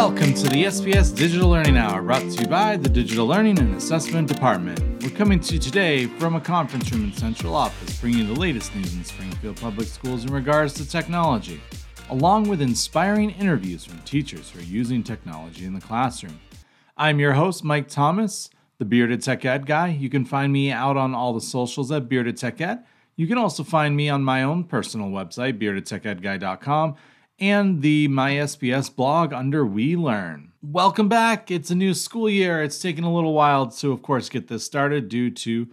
Welcome to the SPS Digital Learning Hour, brought to you by the Digital Learning and Assessment Department. We're coming to you today from a conference room in Central Office, bringing you the latest news in Springfield Public Schools in regards to technology, along with inspiring interviews from teachers who are using technology in the classroom. I'm your host, Mike Thomas, the Bearded Tech Ed guy. You can find me out on all the socials at Bearded Tech Ed. You can also find me on my own personal website, beardedtechedguy.com and the MySPS blog under We Learn. Welcome back. It's a new school year. It's taken a little while to, of course, get this started due to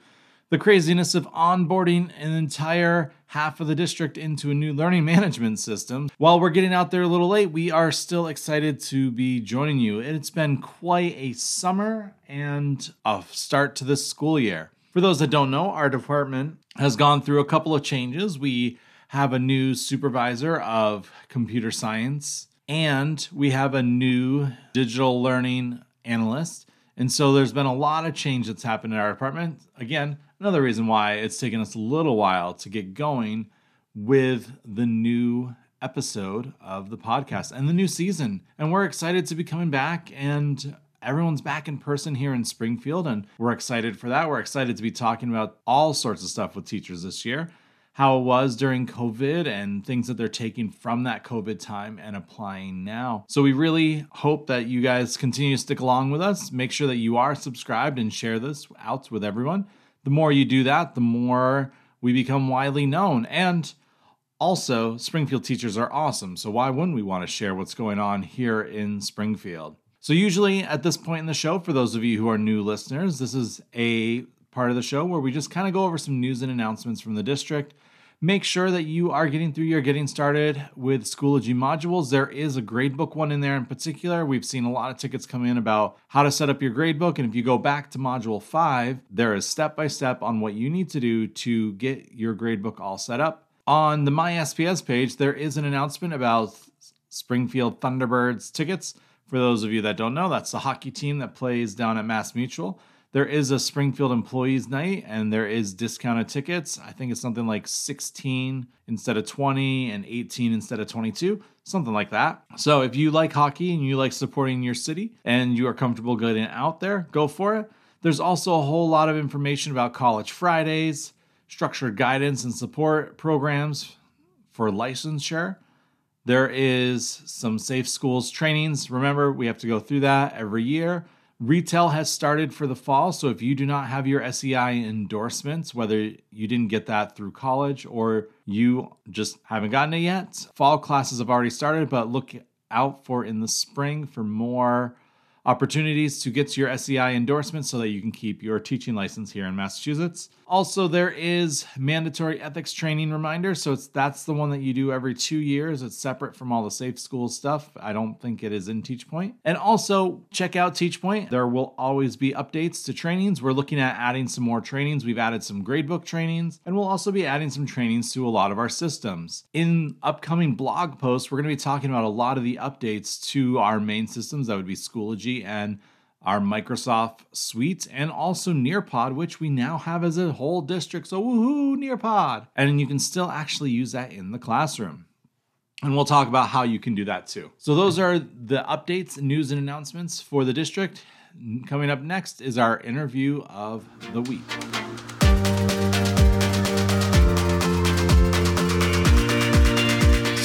the craziness of onboarding an entire half of the district into a new learning management system. While we're getting out there a little late, we are still excited to be joining you. It's been quite a summer and a start to this school year. For those that don't know, our department has gone through a couple of changes. We have a new supervisor of computer science, and we have a new digital learning analyst. And so there's been a lot of change that's happened in our department. Again, another reason why it's taken us a little while to get going with the new episode of the podcast and the new season. And we're excited to be coming back and everyone's back in person here in Springfield and we're excited for that. We're excited to be talking about all sorts of stuff with teachers this year how it was during COVID and things that they're taking from that COVID time and applying now. So we really hope that you guys continue to stick along with us. Make sure that you are subscribed and share this out with everyone. The more you do that, the more we become widely known. And also, Springfield teachers are awesome. So why wouldn't we want to share what's going on here in Springfield? So, usually at this point in the show, for those of you who are new listeners, this is a part of the show where we just kind of go over some news and announcements from the district. Make sure that you are getting through your getting started with Schoology modules. There is a gradebook one in there in particular. We've seen a lot of tickets come in about how to set up your gradebook. And if you go back to module five, there is step by step on what you need to do to get your gradebook all set up. On the My SPS page, there is an announcement about Springfield Thunderbirds tickets. For those of you that don't know, that's the hockey team that plays down at Mass Mutual. There is a Springfield Employees Night and there is discounted tickets. I think it's something like 16 instead of 20 and 18 instead of 22, something like that. So if you like hockey and you like supporting your city and you are comfortable getting out there, go for it. There's also a whole lot of information about College Fridays, structured guidance and support programs for licensure. There is some safe schools trainings. Remember, we have to go through that every year. Retail has started for the fall, so if you do not have your SEI endorsements, whether you didn't get that through college or you just haven't gotten it yet, fall classes have already started, but look out for in the spring for more opportunities to get your SEI endorsement so that you can keep your teaching license here in Massachusetts. Also, there is mandatory ethics training reminder. So it's that's the one that you do every two years. It's separate from all the safe school stuff. I don't think it is in TeachPoint. And also check out TeachPoint. There will always be updates to trainings. We're looking at adding some more trainings. We've added some gradebook trainings, and we'll also be adding some trainings to a lot of our systems. In upcoming blog posts, we're going to be talking about a lot of the updates to our main systems. That would be Schoology and our Microsoft suite, and also Nearpod, which we now have as a whole district. So, woohoo, Nearpod! And you can still actually use that in the classroom. And we'll talk about how you can do that too. So, those are the updates, news, and announcements for the district. Coming up next is our interview of the week.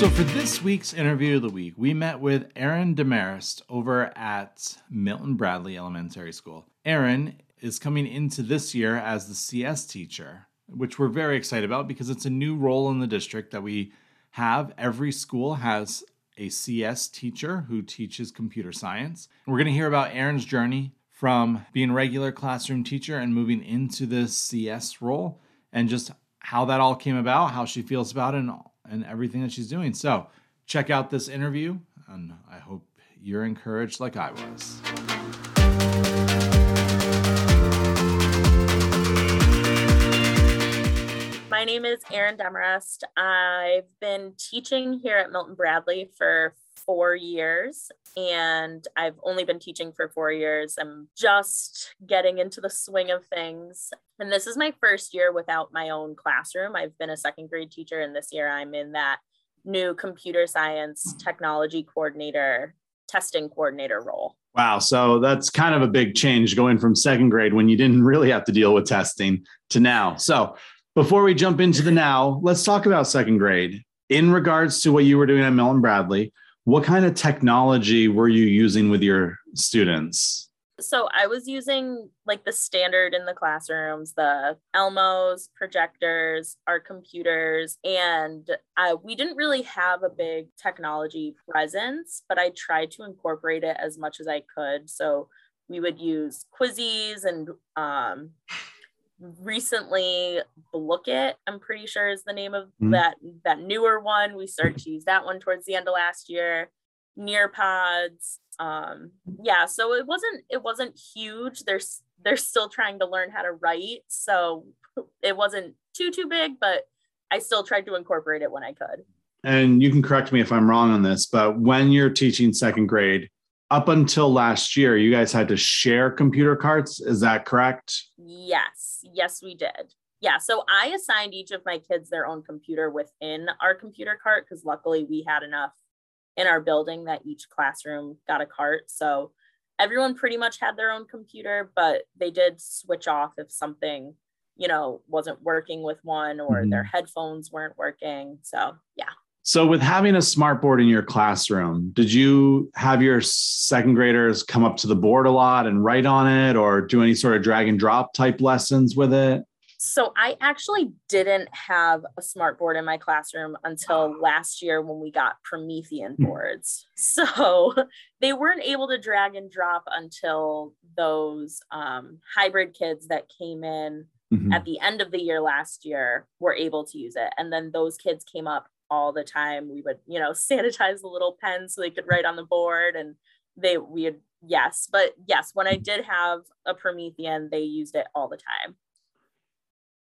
So, for this week's interview of the week, we met with Erin Demarest over at Milton Bradley Elementary School. Erin is coming into this year as the CS teacher, which we're very excited about because it's a new role in the district that we have. Every school has a CS teacher who teaches computer science. We're going to hear about Erin's journey from being a regular classroom teacher and moving into this CS role and just how that all came about, how she feels about it, and and everything that she's doing. So check out this interview, and I hope you're encouraged like I was. My name is Erin Demarest. I've been teaching here at Milton Bradley for four years, and I've only been teaching for four years. I'm just getting into the swing of things. And this is my first year without my own classroom. I've been a second grade teacher, and this year I'm in that new computer science technology coordinator testing coordinator role. Wow. So that's kind of a big change going from second grade when you didn't really have to deal with testing to now. So before we jump into the now, let's talk about second grade. In regards to what you were doing at Milton Bradley, what kind of technology were you using with your students? so I was using like the standard in the classrooms, the Elmos, projectors, our computers, and uh, we didn't really have a big technology presence, but I tried to incorporate it as much as I could. So we would use Quizizz and um, recently Blooket, I'm pretty sure is the name of mm-hmm. that that newer one. We started to use that one towards the end of last year. Nearpods, um yeah so it wasn't it wasn't huge they're they're still trying to learn how to write so it wasn't too too big but i still tried to incorporate it when i could and you can correct me if i'm wrong on this but when you're teaching second grade up until last year you guys had to share computer carts is that correct yes yes we did yeah so i assigned each of my kids their own computer within our computer cart because luckily we had enough in our building that each classroom got a cart. So everyone pretty much had their own computer, but they did switch off if something, you know, wasn't working with one or mm-hmm. their headphones weren't working. So, yeah. So, with having a smart board in your classroom, did you have your second graders come up to the board a lot and write on it or do any sort of drag and drop type lessons with it? So I actually didn't have a smart board in my classroom until last year when we got Promethean hmm. boards. So they weren't able to drag and drop until those um, hybrid kids that came in mm-hmm. at the end of the year last year were able to use it. And then those kids came up all the time. We would, you know, sanitize the little pens so they could write on the board and they we had yes, but yes, when I mm-hmm. did have a Promethean, they used it all the time.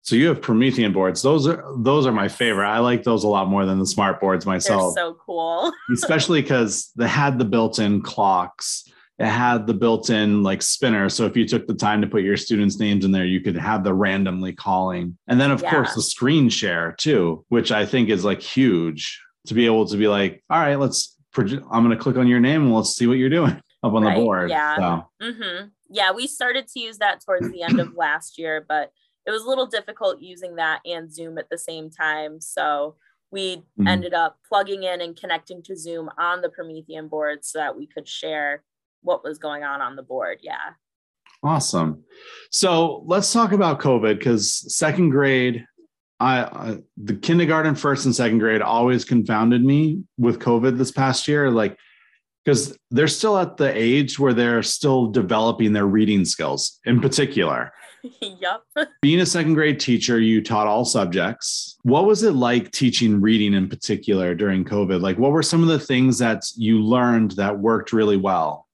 So you have Promethean boards. Those are those are my favorite. I like those a lot more than the smart boards myself. They're so cool. Especially because they had the built-in clocks. It had the built-in like spinner. So if you took the time to put your students' names in there, you could have the randomly calling. And then of yeah. course the screen share too, which I think is like huge to be able to be like, all right, let's I'm going to click on your name and let's see what you're doing up on right. the board. Yeah. So. Mm-hmm. Yeah. We started to use that towards the end of last year, but it was a little difficult using that and Zoom at the same time. So we mm-hmm. ended up plugging in and connecting to Zoom on the Promethean board so that we could share what was going on on the board. Yeah. Awesome. So let's talk about COVID because second grade, I, I, the kindergarten, first and second grade always confounded me with COVID this past year. Like because they're still at the age where they're still developing their reading skills in particular. yep. Being a second grade teacher, you taught all subjects. What was it like teaching reading in particular during COVID? Like, what were some of the things that you learned that worked really well?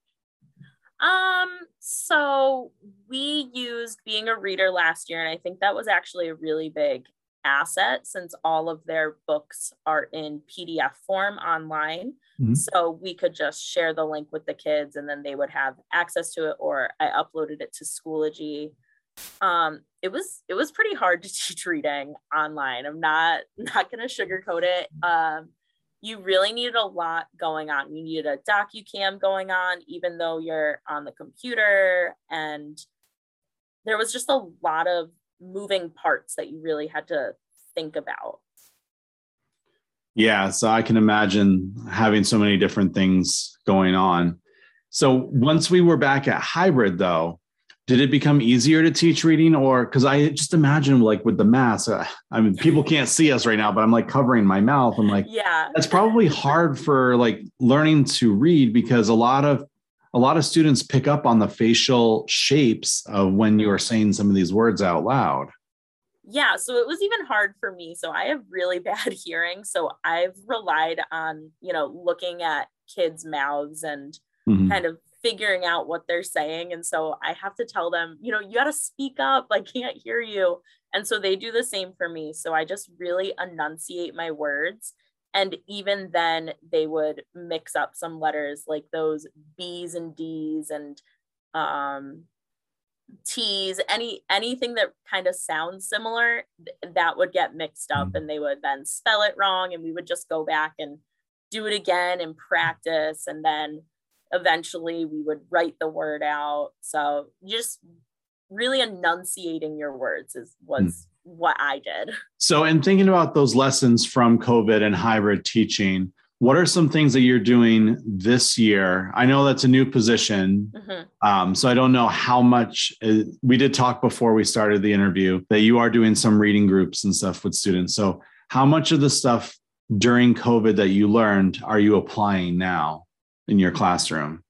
Um, so we used being a reader last year, and I think that was actually a really big asset since all of their books are in PDF form online. Mm-hmm. So we could just share the link with the kids and then they would have access to it or I uploaded it to Schoology. Um, it was it was pretty hard to teach reading online. I'm not not gonna sugarcoat it. Um, you really needed a lot going on. You needed a docu-cam going on, even though you're on the computer. And there was just a lot of moving parts that you really had to think about. Yeah, so I can imagine having so many different things going on. So once we were back at hybrid, though, did it become easier to teach reading or because i just imagine like with the mask uh, i mean people can't see us right now but i'm like covering my mouth. I'm like yeah. that's probably hard for like learning to read because a lot of a lot of students pick up on the facial shapes of when you are saying some of these words out loud. Yeah so it was even hard for me. So i have really bad hearing. So i've relied on you know looking at kids mouths and mm-hmm. kind of figuring out what they're saying and so i have to tell them you know you got to speak up i can't hear you and so they do the same for me so i just really enunciate my words and even then they would mix up some letters like those b's and d's and um t's any anything that kind of sounds similar th- that would get mixed up mm-hmm. and they would then spell it wrong and we would just go back and do it again and practice and then eventually we would write the word out. So just really enunciating your words is was mm. what I did. So in thinking about those lessons from COVID and hybrid teaching, what are some things that you're doing this year? I know that's a new position. Mm-hmm. Um, so I don't know how much uh, we did talk before we started the interview that you are doing some reading groups and stuff with students. So how much of the stuff during COVID that you learned are you applying now in your classroom?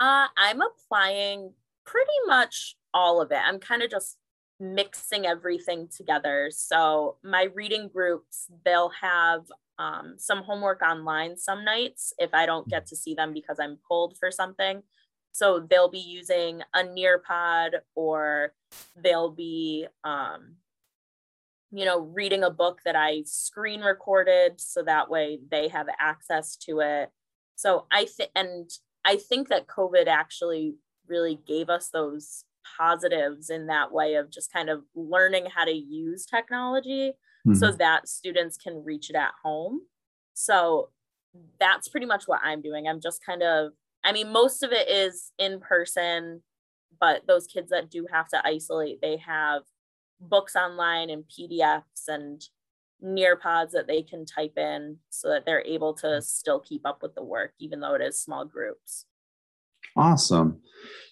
Uh, I'm applying pretty much all of it. I'm kind of just mixing everything together. So my reading groups, they'll have um, some homework online some nights if I don't get to see them because I'm pulled for something. So they'll be using a Nearpod or they'll be, um, you know, reading a book that I screen recorded so that way they have access to it. So I think, and I think that COVID actually really gave us those positives in that way of just kind of learning how to use technology mm-hmm. so that students can reach it at home. So that's pretty much what I'm doing. I'm just kind of, I mean, most of it is in person, but those kids that do have to isolate, they have books online and PDFs and Nearpods that they can type in so that they're able to still keep up with the work, even though it is small groups. Awesome.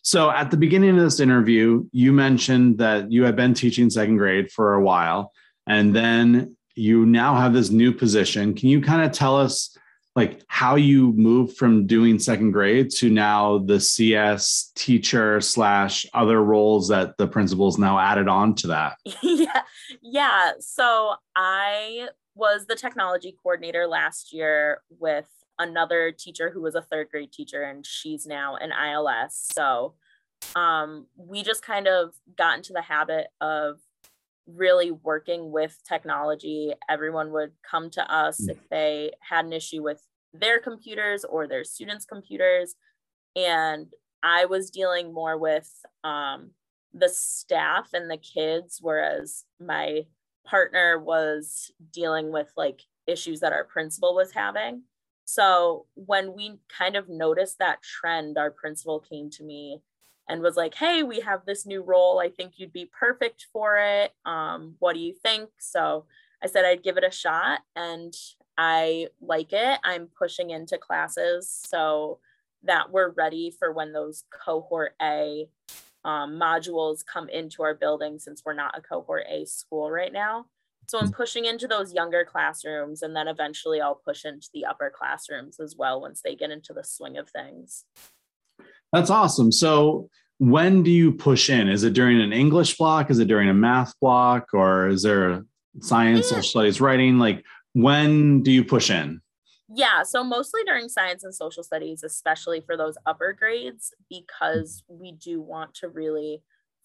So at the beginning of this interview, you mentioned that you had been teaching second grade for a while, and then you now have this new position. Can you kind of tell us like how you move from doing second grade to now the CS teacher slash other roles that the principal's now added on to that? yeah. Yeah. So I was the technology coordinator last year with another teacher who was a third grade teacher and she's now an ILS. So um, we just kind of got into the habit of really working with technology. Everyone would come to us mm. if they had an issue with their computers or their students' computers. And I was dealing more with um, the staff and the kids, whereas my partner was dealing with like issues that our principal was having. So when we kind of noticed that trend, our principal came to me and was like, hey, we have this new role. I think you'd be perfect for it. Um, what do you think? So I said I'd give it a shot and I like it. I'm pushing into classes so that we're ready for when those cohort A um, modules come into our building since we're not a cohort A school right now. So I'm pushing into those younger classrooms and then eventually I'll push into the upper classrooms as well once they get into the swing of things. That's awesome. So when do you push in? Is it during an English block? Is it during a math block? Or is there science, social studies, writing? Like when do you push in? Yeah, so mostly during science and social studies, especially for those upper grades, because we do want to really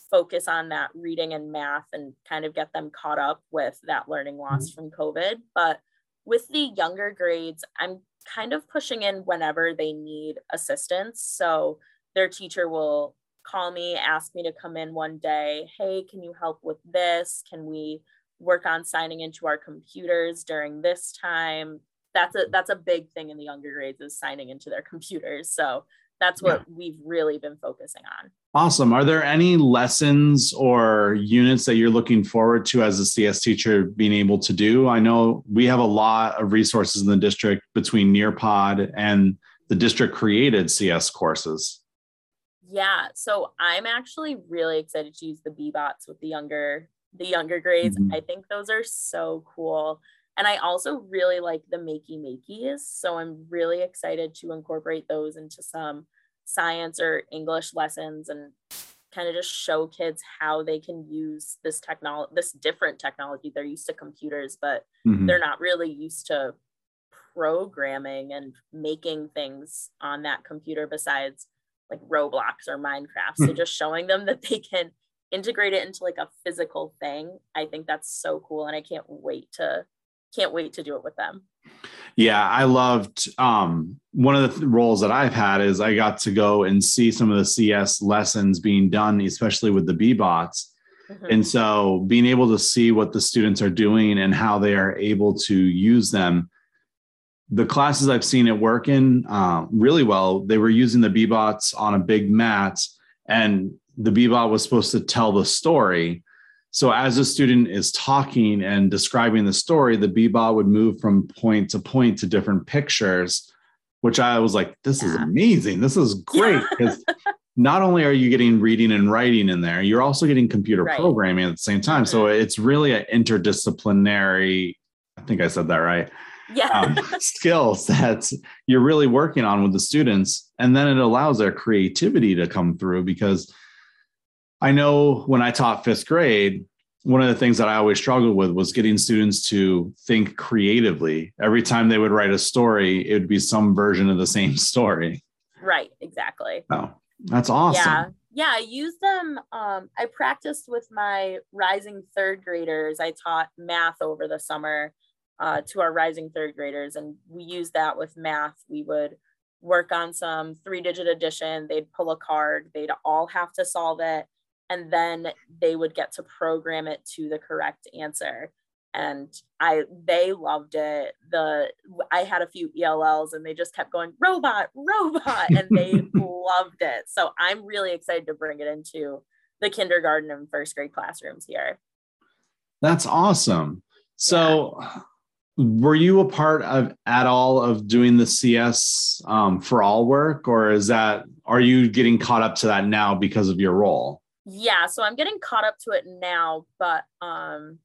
focus on that reading and math and kind of get them caught up with that learning loss mm-hmm. from COVID. But with the younger grades, I'm kind of pushing in whenever they need assistance. So their teacher will call me, ask me to come in one day. Hey, can you help with this? Can we work on signing into our computers during this time? That's a that's a big thing in the younger grades is signing into their computers. So that's what yeah. we've really been focusing on. Awesome. Are there any lessons or units that you're looking forward to as a CS teacher being able to do? I know we have a lot of resources in the district between Nearpod and the district created CS courses. Yeah, so I'm actually really excited to use the Beebots with the younger the younger grades. Mm-hmm. I think those are so cool. And I also really like the makey makeys. So I'm really excited to incorporate those into some science or English lessons and kind of just show kids how they can use this technology, this different technology. They're used to computers, but mm-hmm. they're not really used to programming and making things on that computer besides like Roblox or Minecraft. so just showing them that they can integrate it into like a physical thing. I think that's so cool. And I can't wait to can't wait to do it with them. Yeah, I loved um, one of the th- roles that I've had is I got to go and see some of the CS lessons being done, especially with the Beebots. Mm-hmm. And so being able to see what the students are doing and how they are able to use them the classes I've seen it work in uh, really well, they were using the Beebots on a big mat, and the Beebot was supposed to tell the story. So as a student is talking and describing the story, the Beebot would move from point to point to different pictures, which I was like, this is amazing. This is great because not only are you getting reading and writing in there, you're also getting computer right. programming at the same time. Mm-hmm. So it's really an interdisciplinary, I think I said that right. Yeah. um, skills that you're really working on with the students. And then it allows their creativity to come through because I know when I taught fifth grade, one of the things that I always struggled with was getting students to think creatively. Every time they would write a story, it would be some version of the same story. Right, exactly. Oh, that's awesome. Yeah. Yeah, I use them. Um, I practiced with my rising third graders. I taught math over the summer uh, to our rising third graders, and we use that with math. We would work on some three digit addition. They'd pull a card, they'd all have to solve it and then they would get to program it to the correct answer and i they loved it the i had a few ells and they just kept going robot robot and they loved it so i'm really excited to bring it into the kindergarten and first grade classrooms here that's awesome so yeah. Were you a part of at all of doing the cs um, for all work? Or is that are you getting caught up to that now because of your role? Yeah so i'm getting caught up to it now but um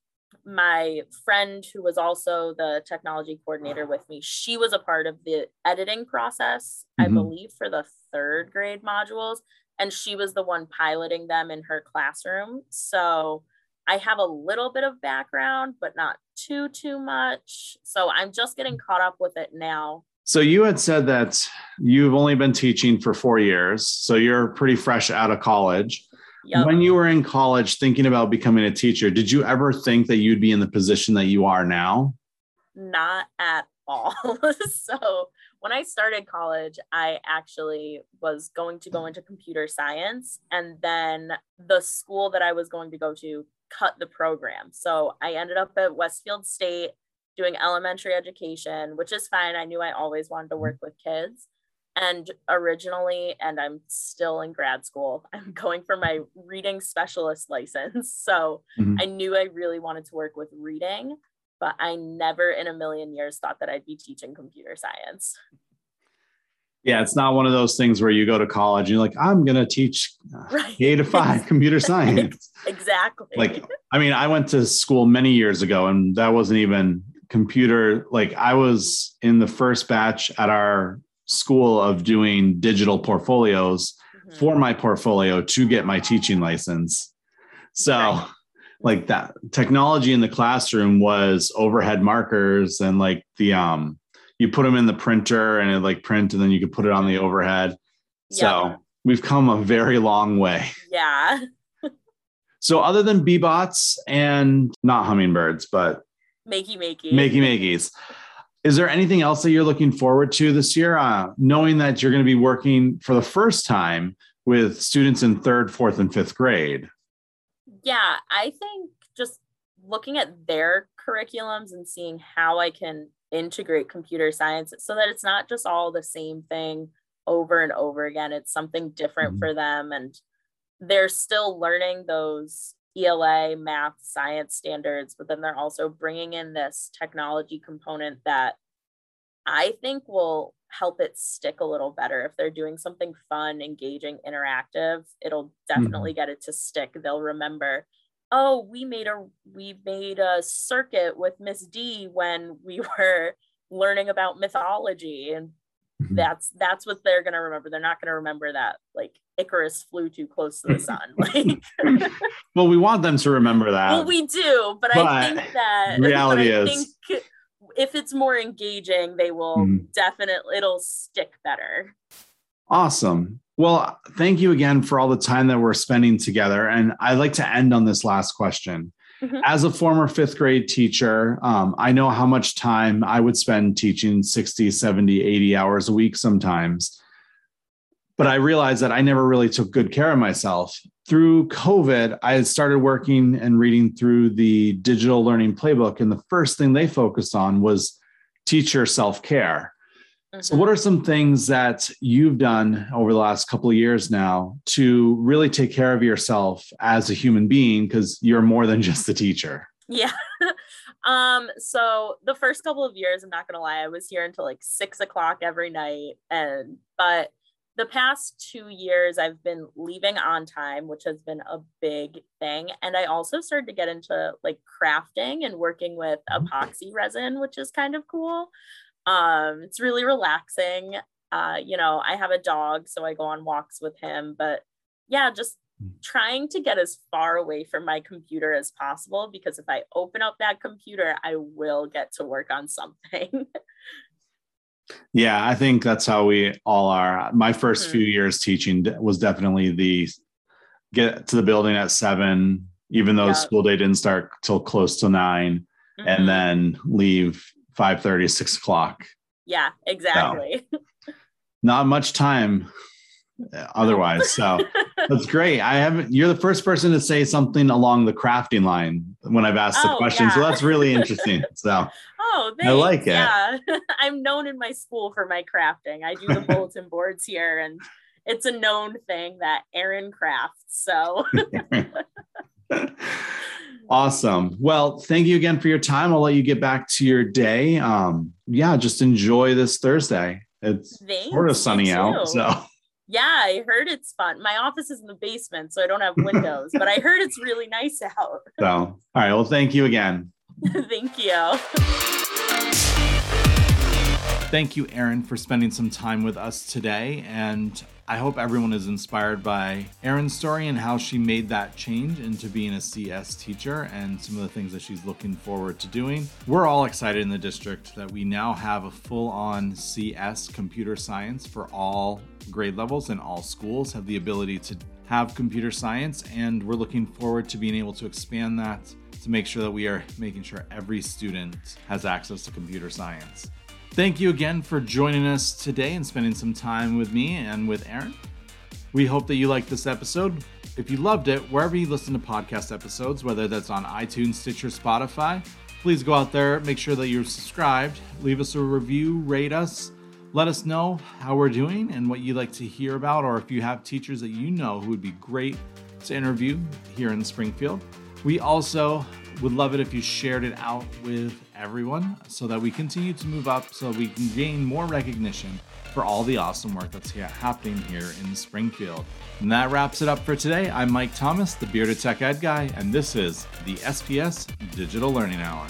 my friend who was also the technology coordinator with me she was a part of the editing process mm-hmm. i believe for the third grade modules and she was the one piloting them in her classroom. So i have a little bit of background but not too too much so i'm just getting caught up with it now so you had said that you've only been teaching for four years so you're pretty fresh out of college Yep. When you were in college thinking about becoming a teacher, did you ever think that you'd be in the position that you are now? Not at all. so, when I started college, I actually was going to go into computer science. And then the school that I was going to go to cut the program. So, I ended up at Westfield State doing elementary education, which is fine. I knew I always wanted to work with kids and originally and i'm still in grad school i'm going for my reading specialist license so mm-hmm. i knew i really wanted to work with reading but i never in a million years thought that i'd be teaching computer science yeah it's not one of those things where you go to college and you're like i'm going to teach right. k to five computer science exactly like i mean i went to school many years ago and that wasn't even computer like i was in the first batch at our school of doing digital portfolios mm-hmm. for my portfolio to get my teaching license. So, right. like that technology in the classroom was overhead markers and like the um you put them in the printer and it like print and then you could put it on the overhead. So, we've come a very long way. Yeah. so, other than Beebots and not hummingbirds, but Makey Makey. Makey Makeys is there anything else that you're looking forward to this year, uh, knowing that you're going to be working for the first time with students in third, fourth, and fifth grade? Yeah, I think just looking at their curriculums and seeing how I can integrate computer science so that it's not just all the same thing over and over again. It's something different mm-hmm. for them. And they're still learning those ELA, math, science standards, but then they're also bringing in this technology component that I think will help it stick a little better. If they're doing something fun, engaging, interactive, it'll definitely mm-hmm. get it to stick. They'll remember, oh, we made a we made a circuit with Miss D when we were learning about mythology. And mm-hmm. that's that's what they're going to remember. They're not going to remember that like icarus flew too close to the sun. Like well we want them to remember that. Well we do but, but i think that reality is think if it's more engaging they will mm-hmm. definitely it'll stick better. Awesome well thank you again for all the time that we're spending together and i'd like to end on this last question Mm-hmm. As a former fifth grade teacher, um, I know how much time I would spend teaching 60, 70, 80 hours a week sometimes. But I realized that I never really took good care of myself. Through COVID, I had started working and reading through the digital learning playbook. And the first thing they focused on was teacher self care. So, what are some things that you've done over the last couple of years now to really take care of yourself as a human being? Because you're more than just the teacher. Yeah. um, so the first couple of years, I'm not gonna lie, I was here until like six o'clock every night. And but the past two years I've been leaving on time, which has been a big thing. And I also started to get into like crafting and working with mm-hmm. epoxy resin, which is kind of cool. Um, it's really relaxing. Uh, you know, I have a dog, so I go on walks with him, but yeah, just mm. trying to get as far away from my computer as possible because if I open up that computer, I will get to work on something. yeah, I think that's how we all are. My 1st mm-hmm. few years teaching was definitely the get to the building at seven, even though yep. school day didn't start till close to 9 mm-hmm. and then leave 5 30, 6 o'clock. Yeah, exactly. So, not much time uh, otherwise. So that's great. I haven't, you're the first person to say something along the crafting line when I've asked oh, the question. Yeah. So that's really interesting. So oh, thanks. I like it. Yeah. I'm known in my school for my crafting. I do the bulletin boards here and it's a known thing that Erin crafts. So Awesome. Well, thank you again for your time. I'll let you get back to your day. Um, yeah, just enjoy this Thursday. It's Thanks, sort of sunny out. So yeah, I heard it's fun. My office is in the basement, so I don't have windows, but I heard it's really nice out. So all right. Well, thank you again. thank you. Thank you, Erin, for spending some time with us today. And I hope everyone is inspired by Erin's story and how she made that change into being a CS teacher and some of the things that she's looking forward to doing. We're all excited in the district that we now have a full on CS computer science for all grade levels and all schools have the ability to have computer science. And we're looking forward to being able to expand that to make sure that we are making sure every student has access to computer science. Thank you again for joining us today and spending some time with me and with Erin. We hope that you liked this episode. If you loved it, wherever you listen to podcast episodes, whether that's on iTunes, Stitcher, Spotify, please go out there, make sure that you're subscribed, leave us a review, rate us, let us know how we're doing and what you'd like to hear about, or if you have teachers that you know who would be great to interview here in Springfield. We also would love it if you shared it out with everyone so that we continue to move up so we can gain more recognition for all the awesome work that's happening here in Springfield. And that wraps it up for today. I'm Mike Thomas, the Bearded Tech Ed Guy, and this is the SPS Digital Learning Hour.